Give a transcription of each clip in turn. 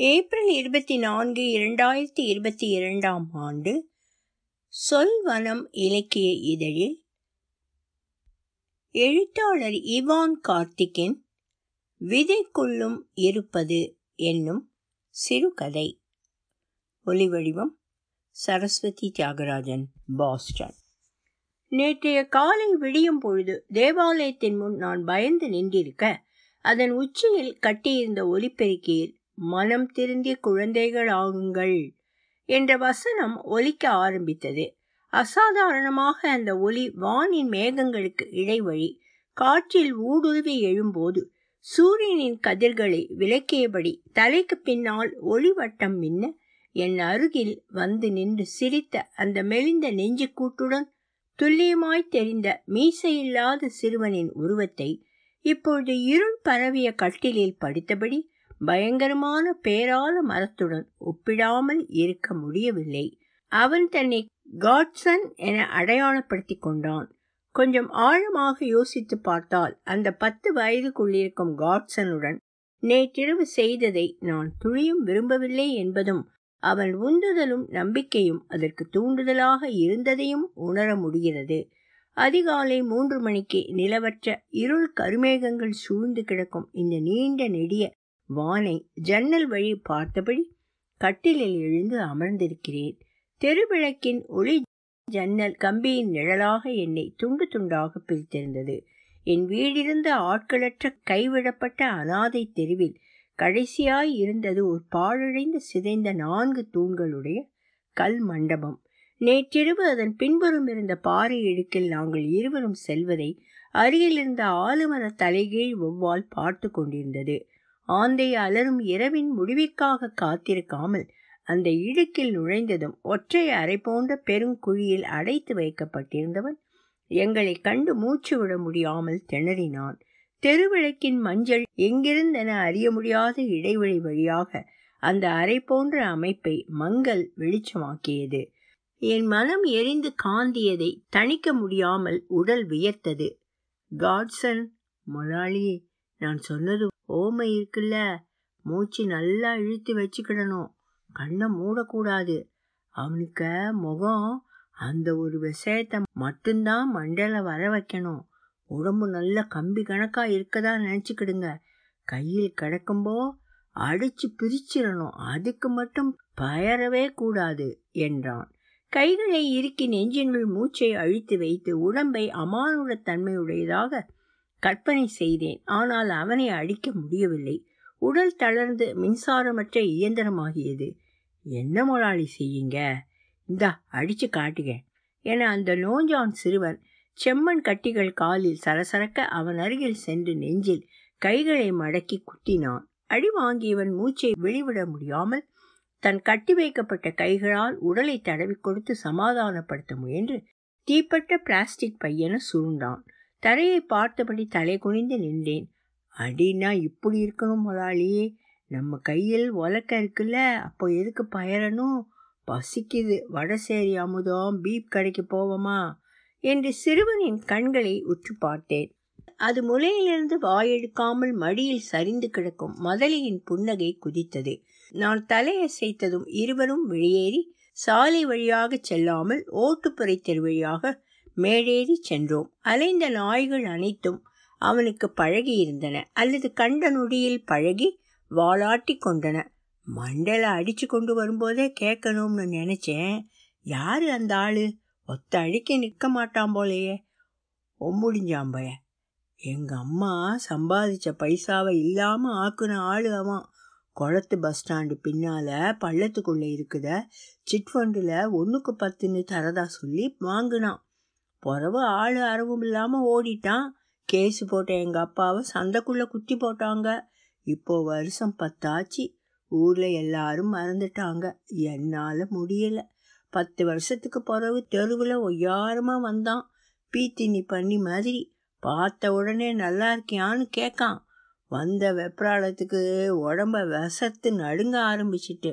April இருபத்தி நான்கு இரண்டாயிரத்தி இருபத்தி இரண்டாம் ஆண்டு சொல்வனம் இலக்கிய இதழில் எழுத்தாளர் இவான் கார்த்திகின் விதைக்குள்ளும் இருப்பது என்னும் சிறுகதை. ஒலிவடிவம் சரஸ்வதி தியாகராஜன் பாஸ்டன். நேற்றைய காலை விடியும் பொழுது தேவாலயத்தின் முன் நான் பயந்து நின்றிருக்க அதன் உச்சியில் கட்டியிருந்த ஒலிபெருக்கியில் மனம் திருந்திய குழந்தைகள் ஆகுங்கள் என்ற வசனம் ஒலிக்க ஆரம்பித்தது. அசாதாரணமாக அந்த ஒலி வானின் மேகங்களுக்கு இடைவழி காற்றில் ஊடுருவி எழும்போது சூரியனின் கதிர்களை விளக்கியபடி தலைக்கு பின்னால் ஒளிவட்டம் மின்ன என் அருகில் வந்து நின்று சிரித்த அந்த மெலிந்த நெஞ்சுக்கூட்டுடன் துல்லியமாய் தெரிந்த மீசையில்லாத சிறுவனின் உருவத்தை இப்பொழுது இருள் பரவிய கட்டிலில் படித்தபடி பயங்கரமான பேரால மரத்துடன் ஒப்பிடாமல் இருக்க முடியவில்லை. அவன் தன்னை காட்சன் என அடையாளப்படுத்தி கொண்டான். கொஞ்சம் ஆழமாக யோசித்து பார்த்தால் அந்த பத்து வயதுக்குள்ளிருக்கும் காட்சனுடன் நேற்றிரவு செய்ததை நான் துளியும் விரும்பவில்லை என்பதும் அவன் உந்துதலும் நம்பிக்கையும் அதற்கு தூண்டுதலாக இருந்ததையும் உணர முடிகிறது. அதிகாலை மூன்று மணிக்கு நிலவற்ற இருள் கருமேகங்கள் சூழ்ந்து கிடக்கும் இந்த நீண்ட நெடிய வானை ஜன்னல் வழி பார்த்தபடி கட்டிலில் எழுந்து அமர்ந்திருக்கிறேன். தெருவிளக்கின் ஒளி ஜன்னல் கம்பியின் நிழலாக என்னை துண்டு துண்டாக பிரித்திருந்தது. என் வீடிருந்த ஆட்களற்ற கைவிடப்பட்ட அனாதை தெருவில் கடைசியாய் இருந்தது ஒரு பாழடைந்து சிதைந்த நான்கு தூண்களுடைய கல் மண்டபம். நேற்றிரவு அதன் பின்புறம் இருந்த பாறை இடுக்கில் நாங்கள் இருவரும் செல்வதை அருகில் இருந்த ஆலுமர தலைகீழ் ஒவ்வால் பார்த்து கொண்டிருந்தது. ஆந்தை அலரும் இரவின் முடிவிற்காக காத்திருக்காமல் அந்த இடுக்கில் நுழைந்ததும் ஒற்றை அறை போன்ற பெருங்குழியில் அடைத்து வைக்கப்பட்டிருந்தவன் எங்களை கண்டு மூச்சு விட முடியாமல் திணறினான். தெருவிளக்கின் மஞ்சள் எங்கிருந்தென அறிய முடியாத இடைவெளி வழியாக அந்த அறை போன்ற அமைப்பை மங்கள் வெளிச்சமாக்கியது. என் மனம் எரிந்து காந்தியதை தணிக்க முடியாமல் உடல் வியர்த்தது. காட்சன் மொலாளி நான் சொன்னது ஓமை இருக்குல்ல. மூச்சு நல்லா இழுத்து வச்சுக்கிடணும். கண்ணை மூடக்கூடாது. அவனுக்கு முகம் அந்த ஒரு விஷயத்த மட்டும்தான் மண்டல வர வைக்கணும். உடம்பு நல்ல கம்பி கணக்காக இருக்கதா நினச்சிக்கிடுங்க. கையில் கிடக்கும்போ அடிச்சு பிரிச்சிடணும். அதுக்கு மட்டும் பயரவே கூடாது என்றான். கைகளை இறுக்கி நெஞ்சினுள் மூச்சை அழித்து வைத்து உடம்பை அமானுட தன்மையுடையதாக கற்பனை செய்தேன். ஆனால் அவனை அழிக்க முடியவில்லை. உடல் தளர்ந்து மின்சாரமற்ற இயந்திரமாகியது. என்ன முதலாளி செய்யுங்க? இந்தா அடிச்சு காட்டுக என அந்த நோஞ்சான் சிறுவன் செம்மண் கட்டிகள் காலில் சரசரக்க அவன் அருகில் சென்று நெஞ்சில் கைகளை மடக்கி குத்தினான். அடி வாங்கியவன் மூச்சை வெளிவிட முடியாமல் தன் கட்டி வைக்கப்பட்ட கைகளால் உடலை தடவி கொடுத்து சமாதானப்படுத்த முயன்று தீப்பட்ட பிளாஸ்டிக் பையனை சுருண்டான். தரையை பார்த்தபடி தலை குனிந்து நின்றேன். அடின்னா இப்படி இருக்கணும் முதலாளியே நம்ம கையில் உலக்க இருக்குல்ல அப்போ எதுக்கு பயரணும் பசிக்குது. வடசேரி அமுதம் பீப் கடைக்கு போவோமா? என்று சிறுவனின் கண்களை உற்று பார்த்தேன். அது முலையிலிருந்து வாயெடுக்காமல் மடியில் சரிந்து கிடக்கும் மதலியின் புன்னகை குதித்தது. நான் தலையசைத்ததும் இருவரும் வெளியேறி சாலை வழியாக செல்லாமல் ஓட்டுப்புறை தெரு வழியாக மேடேறி சென்றோம். அலைந்த நாய்கள் அனைத்தும் அவனுக்கு பழகி இருந்தன அல்லது கண்ட நொடியில் பழகி வாளாட்டி கொண்டன. மண்டல அடிச்சு கொண்டு வரும்போதே கேட்கணும்னு நினைச்சேன். யாரு அந்த ஆளு? ஒத்த அழிக்க நிற்க மாட்டான் போலையே. ஒம்புடிஞ்சாம்பய எங்க அம்மா சம்பாதிச்ச பைசாவை இல்லாம ஆக்குன ஆளு அவன். குளத்து பஸ் ஸ்டாண்டு பின்னால பள்ளத்துக்குள்ள இருக்குத சிட் ஃபண்டில் ஒன்றுக்கு பத்துன்னு தரதா சொல்லி வாங்கினான். பிறவு ஆள் அரவும் இல்லாமல் ஓடிட்டான். கேஸு போட்ட எங்கள் அப்பாவை சந்தைக்குள்ளே குத்தி போட்டாங்க. இப்போ வருஷம் பத்தாச்சு. ஊரில் எல்லாரும் மறந்துட்டாங்க. என்னால் முடியலை. பத்து வருஷத்துக்கு பிறகு தெருவில் ஒய்யாரமாக வந்தான். பீத்தினி பண்ணி மாதிரி. பார்த்த உடனே நல்லா இருக்கியான்னு கேட்கான். வந்த வெப்ராளத்துக்கு உடம்ப விசத்து நடுங்க ஆரம்பிச்சிட்டு.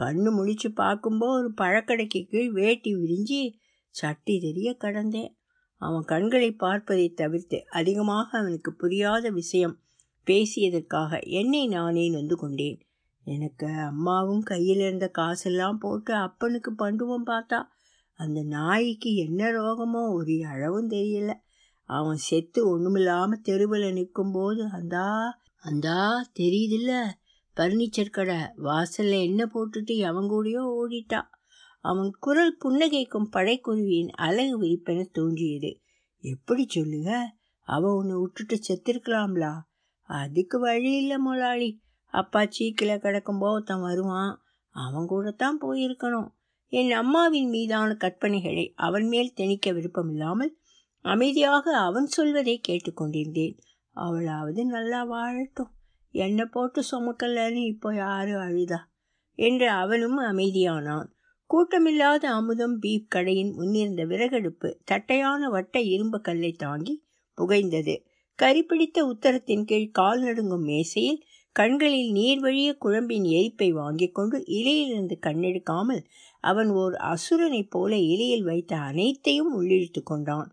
கண்ணு முழிச்சு பார்க்கும்போது ஒரு பழக்கடைக்கு கீழ் வேட்டி விரிஞ்சு சட்டி தெரிய கடந்தேன். அவன் கண்களை பார்ப்பதை தவிர்த்து அதிகமாக அவனுக்கு புரியாத விஷயம் பேசியதற்காக என்னை நானே நொந்து கொண்டேன். எனக்கு அம்மாவும் கையில் இருந்த காசெல்லாம் போட்டு அப்பனுக்கு பண்ணுவோம் பார்த்தா அந்த நாய்க்கு என்ன ரோகமோ ஒரு அளவும் தெரியல. அவன் செத்து ஒன்றுமில்லாமல் தெருவில் நிற்கும்போது அந்தா அந்தா தெரியுதில்ல? பர்னிச்சர் கடை வாசலில் என்ன போட்டுட்டு அவன் கூடயோ ஓடிட்டா? அவன் குரல் புன்னகைக்கும் படைக்குருவியின் அழகு விரிப்பென தோன்றியது. எப்படி சொல்லுக? அவ உன்னை விட்டுட்டு செத்திருக்கலாம்லா? அதுக்கு வழி இல்லை முதலாளி அப்பா சீக்கில் கிடக்கும்போது தான் வருவான். அவன் கூட தான் போயிருக்கணும். என் அம்மாவின் மீதான கற்பனைகளை அவன் மேல் திணிக்க விருப்பமில்லாமல் அமைதியாக அவன் சொல்வதை கேட்டுக்கொண்டிருந்தேன் அவளாவது நல்லா வாழட்டும். என்னை போட்டு சுமக்கலன்னு இப்போ யாரு அழுதா? என்று அவனும் அமைதியானான். கூட்டமில்லாத அமுதம் பீப் கடையின் முன்னிருந்த விறகடுப்பு தட்டையான வட்ட இரும்பு கல்லை தாங்கி புகைந்தது. கரிப்பிடித்த உத்தரத்தின் கீழ் கால் நடுங்கும் மேசையில் கண்களில் நீர் வழிய குழம்பின் எரிப்பை வாங்கிக் கொண்டு இலையிலிருந்து கண்ணெடுக்காமல் அவன் ஓர் அசுரனைப் போல இலையில் வைத்த அனைத்தையும் உள்ளிழுத்து கொண்டான்.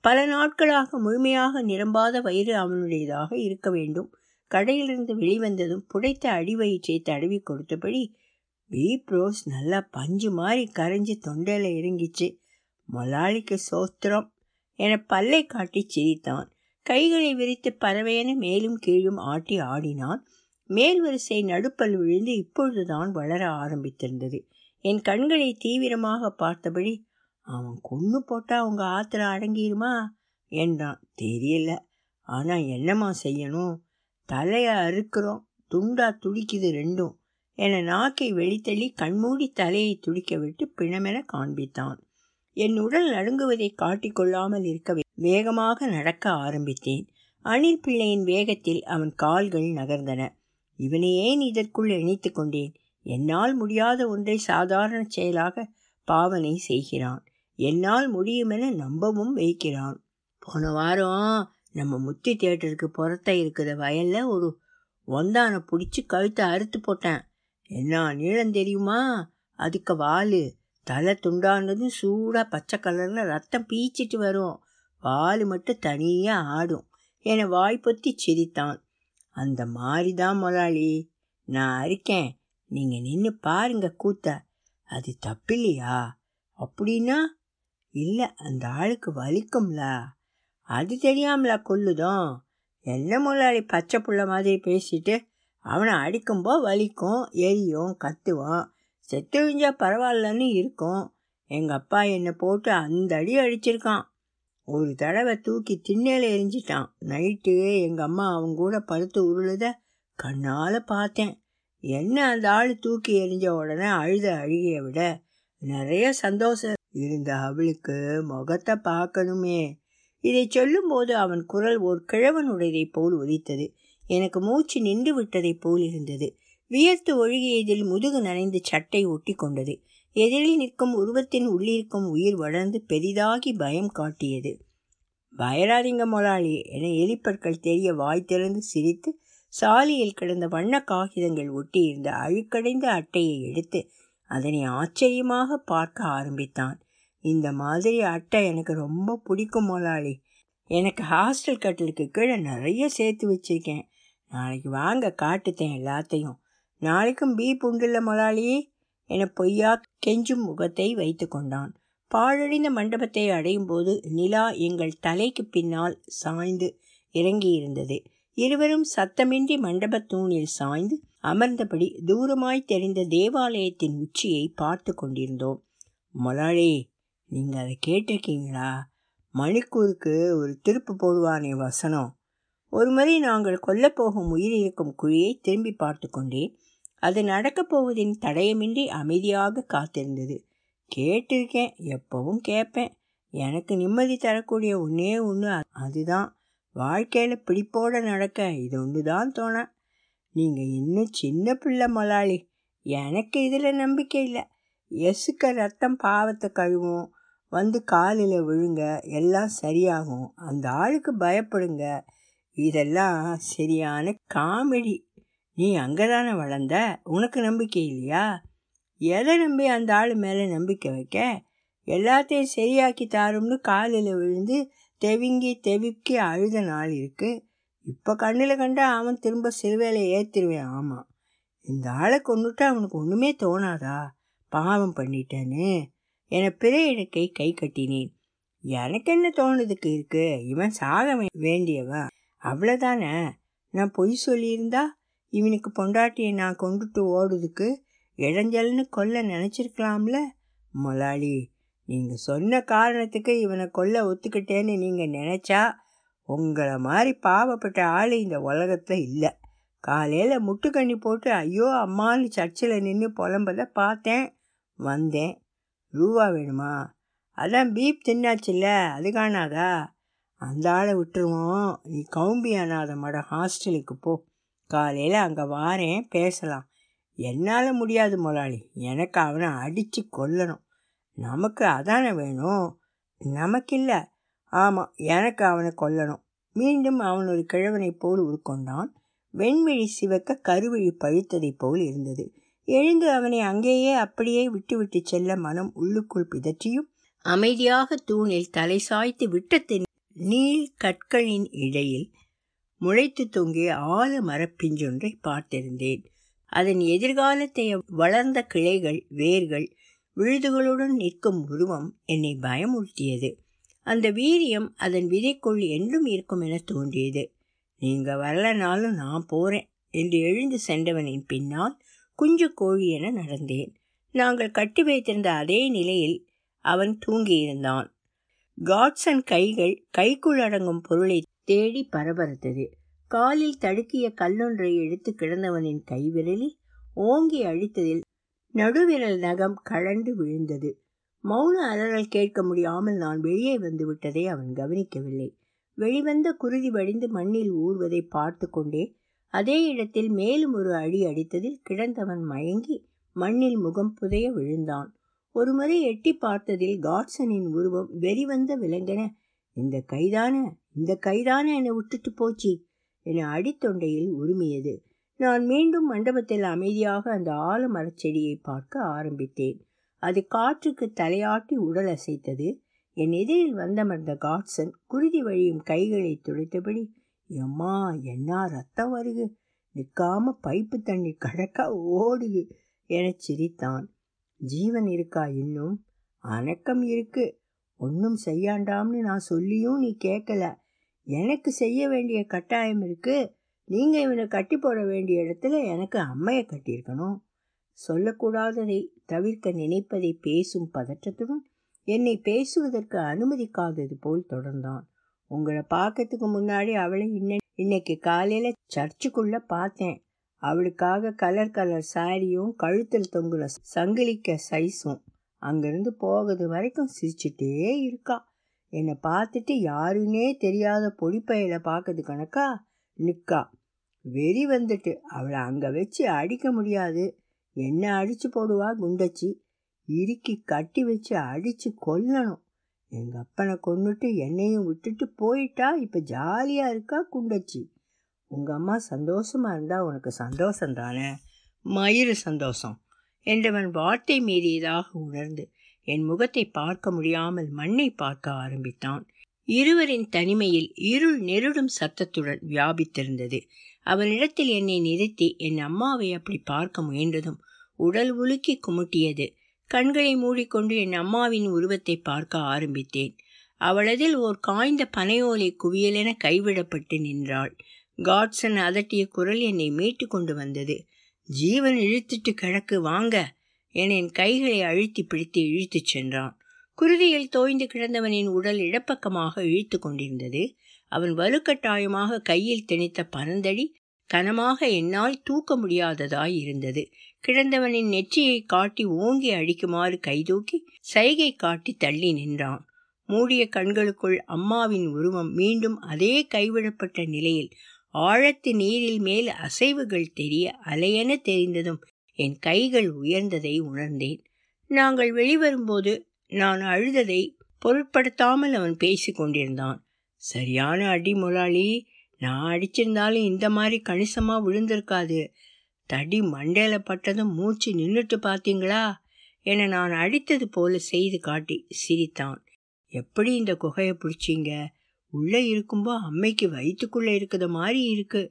பல நாட்களாக முழுமையாக நிரம்பாத வயிறு அவனுடையதாக இருக்க வேண்டும். கடையிலிருந்து வெளிவந்ததும் புடைத்த அடிவயிற்றை தடவி கொடுத்தபடி பீப் ரோஸ் நல்லா பஞ்சு மாதிரி கரைஞ்சி தொண்டையில் இறங்கிச்சு. மொலாளிக்கு சோத்திரம். என பல்லை காட்டி சிரித்தான். கைகளை விரித்து பறவையென மேலும் கீழும் ஆட்டி ஆடினான். மேல் வரிசை நடுப்பல் விழுந்து இப்பொழுதுதான் வளர ஆரம்பித்திருந்தது. என் கண்களை தீவிரமாக பார்த்தபடி அவன் கொன்று போட்டால் அவங்க ஆத்திர அடங்கிருமா? என்றான். தெரியல. ஆனால் என்னம்மா செய்யணும்? தலையை அறுக்கிறோம். துண்டா துடிக்குது ரெண்டும். என நாக்கை வெளித்தள்ளி கண்மூடி தலையை துடிக்க விட்டு பிணமென காண்பித்தான். என் உடல் நடுங்குவதை காட்டிக்கொள்ளாமல் இருக்க வேகமாக நடக்க ஆரம்பித்தேன். அணில் பிள்ளையின் வேகத்தில் அவன் கால்கள் நகர்ந்தன. இவனை ஏன் இதற்குள் இணைத்து கொண்டேன். என்னால் முடியாத ஒன்றை சாதாரண செயலாக பாவனை செய்கிறான். என்னால் முடியுமென நம்பவும் வைக்கிறான். போன வாரம் நம்ம முத்தி தேட்டருக்கு புறத்த இருக்கிற வயலில் ஒரு ஒந்தானை பிடிச்சி கழுத்தை அறுத்து போட்டேன். என்ன நீளம் தெரியுமா? அதுக்கு வால். தலை துண்டானதும் சூடாக பச்சை கலரில் ரத்தம் பீச்சிட்டு வரும். வால் மட்டும் தனியாக ஆடும். என வாய்ப்பொத்தி சிரித்தான். அந்த மாதிரி தான் முதலாளி நான் இருக்கேன் நீங்கள் நின்று பாருங்க கூத்த. அது தப்பில்லையா? அப்படின்னா? இல்லை அந்த ஆளுக்கு வலிக்கும்ல. அது தெரியாமலா கொல்லுதோம் என்ன முதலாளி பச்சை புள்ள மாதிரி பேசிட்டு அவனை அடிக்கும்போது வலிக்கும் எரியும் கத்துவான். செத்து விஞ்சா பரவாயில்லன்னு இருக்கும். எங்கள் அப்பா என்னை போட்டு அந்த அடி அடிச்சிருக்கான். ஒரு தடவை தூக்கி திண்ணையில் எரிஞ்சிட்டான். நைட்டு எங்கள் அம்மா அவங்க கூட படுத்து உருளுத கண்ணால் பார்த்தேன். என்ன அந்த ஆள் தூக்கி எரிஞ்ச உடனே அழுத அழுகிய விட நிறைய சந்தோஷம் இருந்த அவளுக்கு முகத்தை பார்க்கணுமே. இதை சொல்லும்போது அவன் குரல் ஒரு கிழவனுடையதைப் போல் உதித்தது. எனக்கு மூச்சு நின்று விட்டதைப் போல் இருந்தது. வியர்த்து ஒழுகியதில் முதுகு நனைந்து சட்டை ஒட்டி கொண்டது. எதிரில் நிற்கும் உருவத்தின் உள்ளிருக்கும் உயிர் வளர்ந்து பெரிதாகி பயம் காட்டியது. பயராதிங்க மொலாளி என எலிப்பற்கள் தெரிய வாய் திறந்து சிரித்து சாலியில் கிடந்த வண்ண காகிதங்கள் ஒட்டியிருந்த அழுக்கடைந்த அட்டையை எடுத்து அதனை ஆச்சரியமாக பார்க்க ஆரம்பித்தான். இந்த மாதிரி அட்டை எனக்கு ரொம்ப பிடிக்கும் மொலாளி எனக்கு ஹாஸ்டல் கட்டிலுக்கு கீழே நிறைய சேர்த்து வச்சிருக்கேன். நாளைக்கு வாங்க காட்டுத்தேன் எல்லாத்தையும். நாளைக்கும் பீப் புண்டுள்ள முதலாளி என பொய்யா கெஞ்சும் முகத்தை வைத்து கொண்டான். பாழடைந்த மண்டபத்தை அடையும் போது நிலா எங்கள் தலைக்கு பின்னால் சாய்ந்து இறங்கியிருந்தது. இருவரும் சத்தமின்றி மண்டபத் தூணில் சாய்ந்து அமர்ந்தபடி தூரமாய் தெரிந்த தேவாலயத்தின் உச்சியை பார்த்து கொண்டிருந்தோம். மொலாளி நீங்கள் அதை கேட்டிருக்கீங்களா? மணிக்கூருக்கு ஒரு திருப்பு போடுவானே வசனம். ஒரு முறை நாங்கள் கொல்லப்போகும் உயிர் இருக்கும் குழியை திரும்பி பார்த்து கொண்டேன். அது நடக்கப் போவதின் தடயமின்றி அமைதியாக காத்திருந்தது. கேட்டிருக்கேன் எப்பவும் கேட்பேன். எனக்கு நிம்மதி தரக்கூடிய ஒன்றே ஒன்று அதுதான். வாழ்க்கையில் பிடிப்போட நடக்க இது ஒன்று தான் தோண. நீங்கள் இன்னும் சின்ன பிள்ளை மலாளி. எனக்கு இதில் நம்பிக்கை இல்லை. எசுக்க ரத்தம் பாவத்தை கழுவும். வந்து காலில் விழுங்க. எல்லாம் சரியாகும். அந்த ஆளுக்கு பயப்படுங்க. இதெல்லாம் சரியான காமெடி. நீ அங்கே தானே வளர்ந்த? உனக்கு நம்பிக்கை இல்லையா? எதை நம்பி அந்த ஆள் மேலே நம்பிக்கை வைக்க? எல்லாத்தையும் சரியாக்கி தாரும்னு காலில் விழுந்து தெவிங்கி தெவிக்கி அழுத நாள் இருக்குது இப்போ கண்ணில் கண்டா அவன் திரும்ப சிறுவேலை ஏற்றிடுவேன் ஆமாம் இந்த ஆளை கொண்டுட்டா அவனுக்கு ஒன்றுமே தோணாதா? பாவம் பண்ணிட்டேன்னு. என இடக்கை கை கட்டினேன். எனக்கு என்ன தோணுதுக்கு இருக்கு? இவன் சாக வேண்டியவன். அவ்வளோதானே நான் பொய் சொல்லியிருந்தா இவனுக்கு பொண்டாட்டியை நான் கொண்டுட்டு ஓடுறதுக்கு இடைஞ்சல்னு கொல்ல நினச்சிருக்கலாம்ல? முதலாளி நீங்கள் சொன்ன காரணத்துக்கு இவனை கொல்ல ஒத்துக்கிட்டேன்னு நீங்கள் நினச்சா உங்களை மாதிரி பாவப்பட்ட ஆள் இந்த உலகத்தில் இல்லை. காலையில் முட்டுக்கண்ணி போட்டு ஐயோ அம்மான்னு சர்ச்சில் நின்று புலம்பதை பார்த்தேன் வந்தேன். ரூபா வேணுமா? அதான் பீப் தின்னாச்சுல்ல அது காணாதா அந்த ஆளை விட்டுருவோம். நீ கவும்பி அனாத ஹாஸ்டலுக்கு போ. காலையில் அங்கே வாரேன் பேசலாம். என்னால் முடியாது முதலாளி எனக்கு அவனை அடித்து கொல்லணும். நமக்கு அதானே வேணும்? நமக்கு இல்லை ஆமாம் எனக்கு அவனை கொல்லணும். மீண்டும் அவன் ஒரு கிழவனை போல் உருக்கொண்டான். வெண்விழி சிவக்க கருவிழி பழுத்ததைப் போல் இருந்தது. எழுந்து அவனை அங்கேயே அப்படியே விட்டுவிட்டு செல்ல மனம் உள்ளுக்குள் பிதற்றியும் அமைதியாக தூணில் தலை சாய்த்து விட்டத்தின் நீள் கற்களின் இடையில் முளைத்து தொங்கிய ஆழ மரப்பிஞ்சொன்றை பார்த்திருந்தேன். அதன் எதிர்காலத்தை வளர்ந்த கிளைகள் வேர்கள் விழுதுகளுடன் நிற்கும் உருவம் என்னை பயமுறுத்தியது. அந்த வீரியம் அதன் விதைக்குள் என்றும் இருக்கும் என தோன்றியது. நீங்க வரலனாலும் நான் போறேன் என்று எழுந்து சென்றவனின் பின்னால் குஞ்சு கோழி என நடந்தேன். நாங்கள் கட்டி வைத்திருந்த அதே நிலையில் அவன் தூங்கியிருந்தான். காட்சன் கைகள் கைக்குள் அடங்கும் பொருளை தேடி பரபரத்தது. காலில் தடுக்கிய கல்லொன்றை எடுத்து கிடந்தவனின் கைவிரலில் ஓங்கி அழித்ததில் நடுவிரல் நகம் கழண்டு விழுந்தது. மௌன அலறல் கேட்க முடியாமல் நான் வெளியே வந்து விட்டதை அவன் கவனிக்கவில்லை. வெளிவந்த குருதி வடிந்து மண்ணில் ஊர்வதை பார்த்து கொண்டே அதே இடத்தில் மேலும் ஒரு அடி அடித்ததில் கிடந்தவன் மயங்கி மண்ணில் முகம் புதைய விழுந்தான். ஒருமுறை எட்டி பார்த்ததில் காட்சனின் உருவம் வெறிவந்த விலங்கென இந்த கைதான இந்த கைதான என்னை விட்டுட்டு போச்சு என அடித்தொண்டையில் உரிமையது. நான் மீண்டும் மண்டபத்தில் அமைதியாக அந்த ஆலமரச் செடியை பார்க்க ஆரம்பித்தேன். அது காற்றுக்கு தலையாட்டி உடல் அசைத்தது. என் எதிரில் வந்தமர்ந்த காட்சன் குருதி வழியும் கைகளை துடைத்தபடி எம்மா என்ன ரத்தம் வருகு நிற்காம பைப்பு தண்ணி கடக்க ஓடுது எனச் சிரித்தான். ஜீவன் இருக்கா இன்னும்? அணக்கம் இருக்கு. ஒன்றும் செய்யாண்டாம்னு நான் சொல்லியும் நீ கேட்கல எனக்கு செய்ய வேண்டிய கட்டாயம் இருக்கு. நீங்கள் இவனை கட்டி போட வேண்டிய இடத்துல எனக்கு அம்மையை கட்டியிருக்கணும். சொல்லக்கூடாததை தவிர்க்க நினைப்பதை பேசும் பதற்றத்துடன் என்னை பேசுவதற்கு அனுமதிக்காதது போல் தொடர்ந்தான். உங்களை பார்க்கறதுக்கு முன்னாடி அவளை இன்ன இன்னைக்கு காலையில் சர்ச்சுக்குள்ளே பார்த்தேன். அவளுக்காக கலர் கலர் சாரியும் கழுத்தில் தொங்குற சங்கிலிக்க சைஸும் அங்கேருந்து போகிறது வரைக்கும் சிரிச்சிட்டே இருக்கா. என்னை பார்த்துட்டு யாருன்னே தெரியாத பொடிப்பையில பார்க்கறது கணக்கா? நிற்கா வெறி வந்துட்டு. அவளை அங்கே வச்சு அடிக்க முடியாது. என்ன அடித்து போடுவா குண்டச்சி? இறுக்கி கட்டி வச்சு அடித்து கொல்லணும். எங்கள் அப்பனை கொண்டுட்டு என்னையும் விட்டுட்டு போயிட்டா? இப்போ ஜாலியாக இருக்கா குண்டச்சி? உங்கள் அம்மா சந்தோஷமாக இருந்தால் உனக்கு சந்தோஷம் தானே மயிறு சந்தோஷம். என்றவன் வார்த்தை மீறியதாக உணர்ந்து என் முகத்தை பார்க்க முடியாமல் மண்ணை பார்க்க ஆரம்பித்தான். இருவரின் தனிமையில் இருள் நெருடும் சத்தத்துடன் வியாபித்திருந்தது. அவனிடத்தில் என்னை நிறுத்தி என் அம்மாவை அப்படி பார்க்க முயன்றதும் உடல் உலுக்கி குமுட்டியது. கண்களை மூடிக்கொண்டு என் அம்மாவின் உருவத்தை பார்க்க ஆரம்பித்தேன். அவளதில் ஓர் காய்ந்த பனையோலை குவியலென கைவிடப்பட்டு நின்றாள். காட்சன் அதட்டிய குரல் என்னை மீட்டு கொண்டு வந்தது. ஜீவன் இழுத்துட்டு கிழக்கு வாங்க. என என் கைகளை அழுத்தி பிடித்து இழுத்துச் சென்றான். குருதியில் தோய்ந்து கிடந்தவனின் உடல் இடப்பக்கமாக இழுத்து கொண்டிருந்தது. அவன் வலுக்கட்டாயமாக கையில் திணித்த பரந்தடி கனமாக என்னால் தூக்க முடியாததாய் இருந்தது. கிடந்தவனின் நெற்றியை காட்டி ஓங்கி அடிக்குமாறு கைதூக்கி சைகை காட்டி தள்ளி நின்றான். மூடிய கண்களுக்குள் அம்மாவின் உருவம் மீண்டும் அதே கைவிடப்பட்ட நிலையில் ஆழத்து நீரில் மேல் அசைவுகள் தெரிய அலையென தெரிந்ததும் என் கைகள் உயர்ந்ததை உணர்ந்தேன். நாங்கள் வெளிவரும்போது நான் அழுததை பொருட்படுத்தாமல் அவன் பேசி கொண்டிருந்தான். சரியான அடி முதலாளி. நான் அடிச்சிருந்தாலும் இந்த மாதிரி கணிசமாக விழுந்திருக்காது. தடி மண்டையில் பட்டதும் மூச்சு நின்றுட்டு பார்த்தீங்களா? என நான் அடித்தது போல செய்து காட்டி சிரித்தான். எப்படி இந்த குகையை பிடிச்சிங்க? உள்ளே இருக்கும்போ அம்மைக்கு வயிற்றுக்குள்ளே இருக்கிற மாதிரி இருக்கு.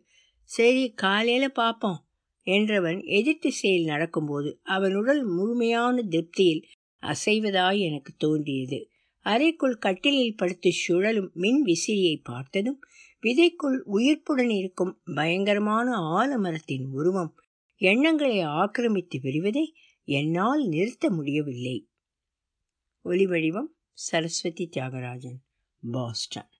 சரி காலையில் பார்ப்போம் என்றவன் எதிர் திசையில் நடக்கும்போது அவன் உடல் முழுமையான திருப்தியில் அசைவதாய் எனக்கு தோன்றியது. அறைக்குள் கட்டிலில் படுத்து சுழலும் மின் விசிறியை பார்த்ததும் விதைக்குள் உயிர்ப்புடன் இருக்கும் பயங்கரமான ஆலமரத்தின் உருவம் எண்ணங்களை ஆக்கிரமித்து விரிவதை என்னால் நிறுத்த முடியவில்லை. ஒலிவடிவம் சரஸ்வதி தியாகராஜன் பாஸ்டன்.